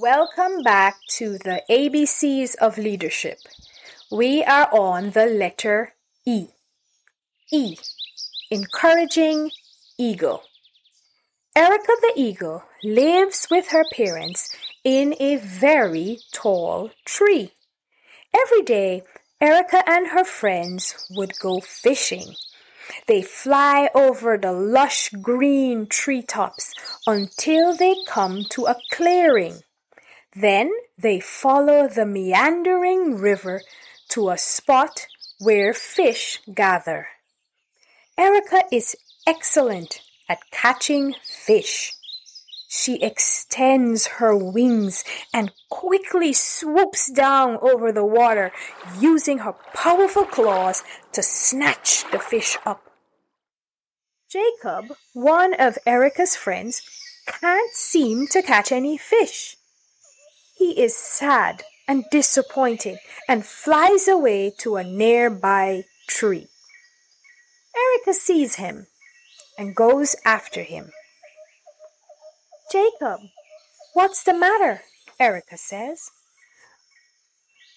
Welcome back to the ABCs of Leadership. We are on the letter E. E. Encouraging Eagle. Erika the Eagle lives with her parents in a very tall tree. Every day, Erika and her friends would go fishing. They fly over the lush green treetops until they come to a clearing. Then they follow the meandering river to a spot where fish gather. Erika is excellent at catching fish. She extends her wings and quickly swoops down over the water, using her powerful claws to snatch the fish up. Jacob, one of Erika's friends, can't seem to catch any fish. He is sad and disappointed and flies away to a nearby tree. Erika sees him and goes after him. Jacob, what's the matter? Erika says.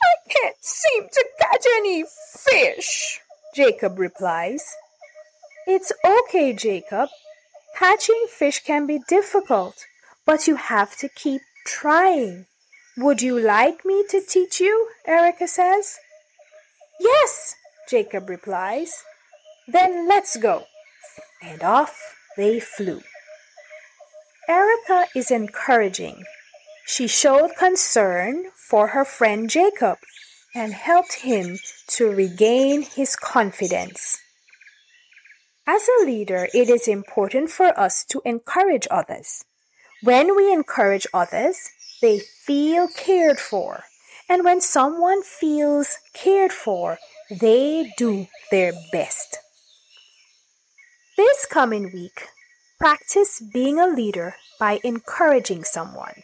I can't seem to catch any fish, Jacob replies. It's okay, Jacob. Catching fish can be difficult, but you have to keep trying. Would you like me to teach you? Erika says. Yes, Jacob replies. Then let's go. And off they flew. Erika is encouraging. She showed concern for her friend Jacob and helped him to regain his confidence. As a leader, it is important for us to encourage others. When we encourage others, they feel cared for. And when someone feels cared for, they do their best. This coming week, practice being a leader by encouraging someone.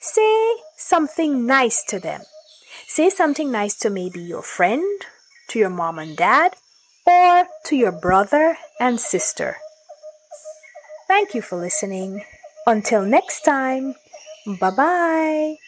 Say something nice to them. Say something nice to maybe your friend, to your mom and dad, or to your brother and sister. Thank you for listening. Until next time, Bye bye.